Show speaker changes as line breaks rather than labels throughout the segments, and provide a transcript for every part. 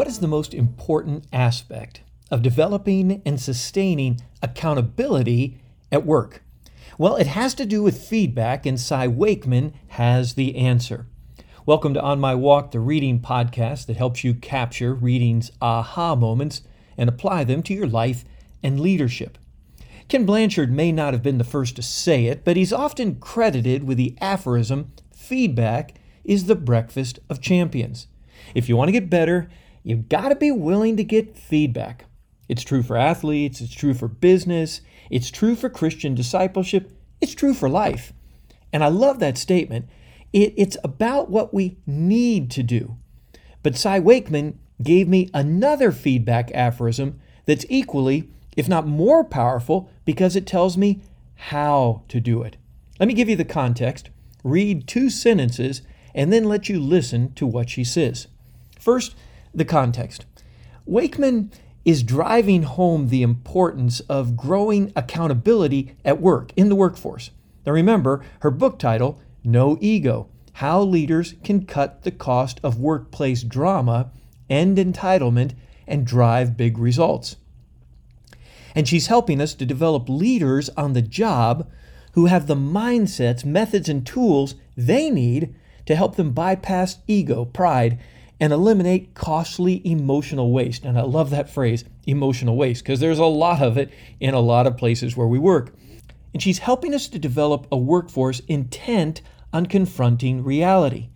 What is the most important aspect of developing and sustaining accountability at work? Well, it has to do with feedback, and Cy Wakeman has the answer. Welcome to On My Walk, the reading podcast that helps you capture reading's aha moments and apply them to your life and leadership. Ken Blanchard may not have been the first to say it, but he's often credited with the aphorism feedback is the breakfast of champions. If you want to get better, you've got to be willing to get feedback. It's true for athletes, it's true for business, it's true for Christian discipleship, it's true for life. And I love that statement. It, it's about what we need to do. But Cy Wakeman gave me another feedback aphorism that's equally, if not more powerful, because it tells me how to do it. Let me give you the context, read two sentences, and then let you listen to what she says. First, the context. Wakeman is driving home the importance of growing accountability at work, in the workforce. Now remember, her book title, No Ego How Leaders Can Cut the Cost of Workplace Drama, End Entitlement, and Drive Big Results. And she's helping us to develop leaders on the job who have the mindsets, methods, and tools they need to help them bypass ego, pride, and eliminate costly emotional waste. And I love that phrase, emotional waste, because there's a lot of it in a lot of places where we work. And she's helping us to develop a workforce intent on confronting reality.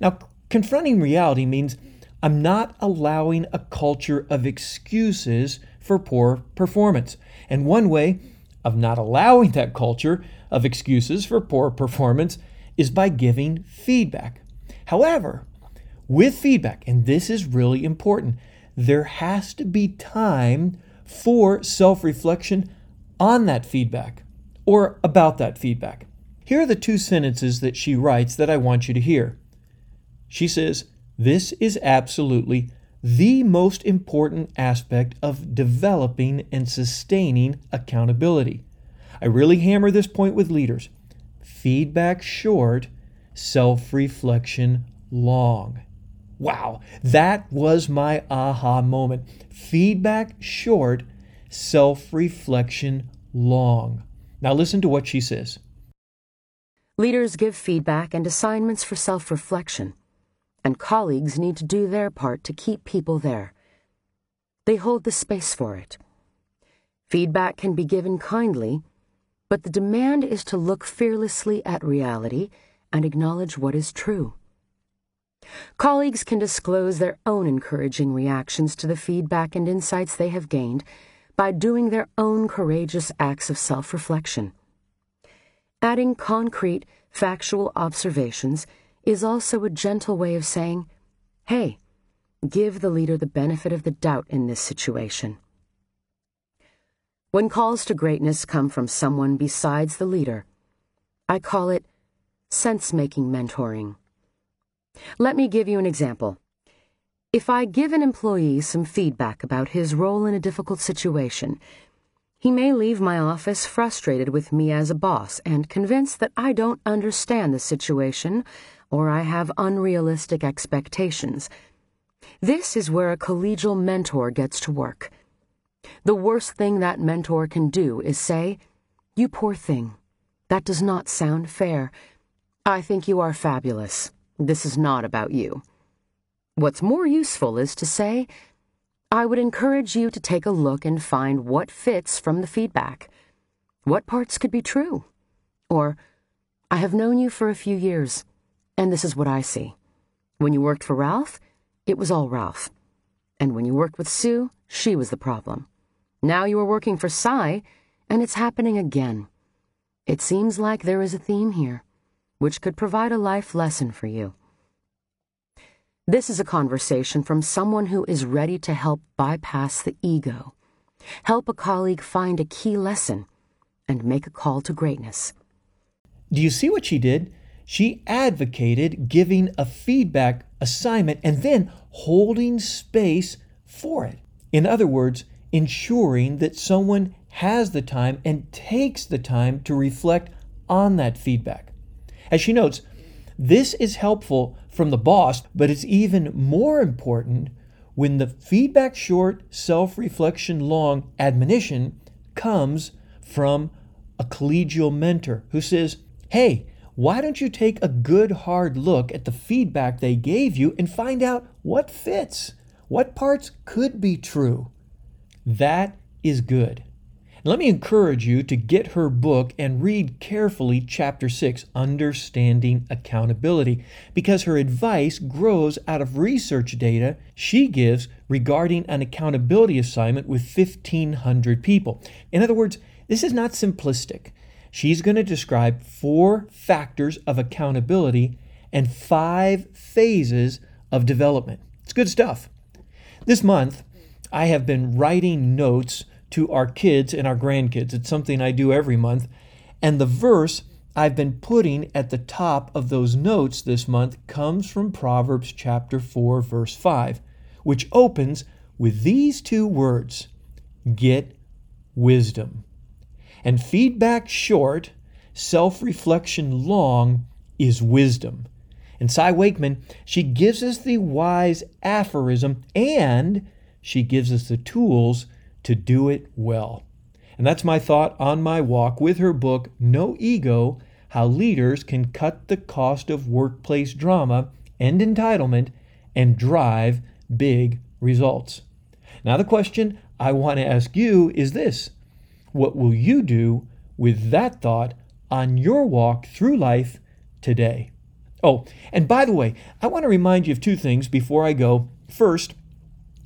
Now, confronting reality means I'm not allowing a culture of excuses for poor performance. And one way of not allowing that culture of excuses for poor performance is by giving feedback. However, with feedback, and this is really important, there has to be time for self reflection on that feedback or about that feedback. Here are the two sentences that she writes that I want you to hear. She says, This is absolutely the most important aspect of developing and sustaining accountability. I really hammer this point with leaders. Feedback short, self reflection long. Wow, that was my aha moment. Feedback short, self reflection long. Now listen to what she says.
Leaders give feedback and assignments for self reflection, and colleagues need to do their part to keep people there. They hold the space for it. Feedback can be given kindly, but the demand is to look fearlessly at reality and acknowledge what is true. Colleagues can disclose their own encouraging reactions to the feedback and insights they have gained by doing their own courageous acts of self reflection. Adding concrete, factual observations is also a gentle way of saying, hey, give the leader the benefit of the doubt in this situation. When calls to greatness come from someone besides the leader, I call it sense making mentoring. Let me give you an example. If I give an employee some feedback about his role in a difficult situation, he may leave my office frustrated with me as a boss and convinced that I don't understand the situation or I have unrealistic expectations. This is where a collegial mentor gets to work. The worst thing that mentor can do is say, You poor thing. That does not sound fair. I think you are fabulous. This is not about you. What's more useful is to say, I would encourage you to take a look and find what fits from the feedback. What parts could be true? Or, I have known you for a few years, and this is what I see. When you worked for Ralph, it was all Ralph. And when you worked with Sue, she was the problem. Now you are working for Cy, and it's happening again. It seems like there is a theme here which could provide a life lesson for you. This is a conversation from someone who is ready to help bypass the ego, help a colleague find a key lesson, and make a call to greatness.
Do you see what she did? She advocated giving a feedback assignment and then holding space for it. In other words, ensuring that someone has the time and takes the time to reflect on that feedback. As she notes, this is helpful from the boss, but it's even more important when the feedback short, self reflection long admonition comes from a collegial mentor who says, Hey, why don't you take a good hard look at the feedback they gave you and find out what fits? What parts could be true? That is good. Let me encourage you to get her book and read carefully chapter 6, Understanding Accountability, because her advice grows out of research data she gives regarding an accountability assignment with 1,500 people. In other words, this is not simplistic. She's going to describe four factors of accountability and five phases of development. It's good stuff. This month, I have been writing notes to our kids and our grandkids. It's something I do every month. And the verse I've been putting at the top of those notes this month comes from Proverbs chapter 4, verse 5, which opens with these two words Get wisdom. And feedback short, self reflection long is wisdom. And Cy Wakeman, she gives us the wise aphorism and she gives us the tools to do it well. And that's my thought on my walk with her book, No Ego How Leaders Can Cut the Cost of Workplace Drama and Entitlement and Drive Big Results. Now, the question I want to ask you is this What will you do with that thought on your walk through life today? Oh, and by the way, I want to remind you of two things before I go. First,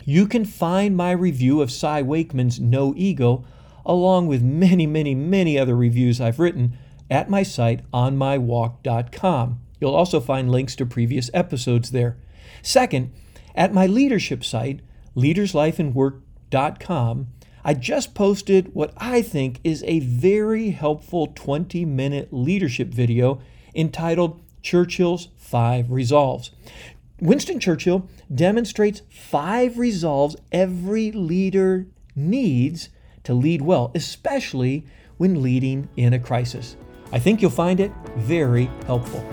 you can find my review of Cy Wakeman's No Ego, along with many, many, many other reviews I've written, at my site onmywalk.com. You'll also find links to previous episodes there. Second, at my leadership site, leaderslifeandwork.com, I just posted what I think is a very helpful 20 minute leadership video entitled Churchill's Five Resolves. Winston Churchill demonstrates five resolves every leader needs to lead well, especially when leading in a crisis. I think you'll find it very helpful.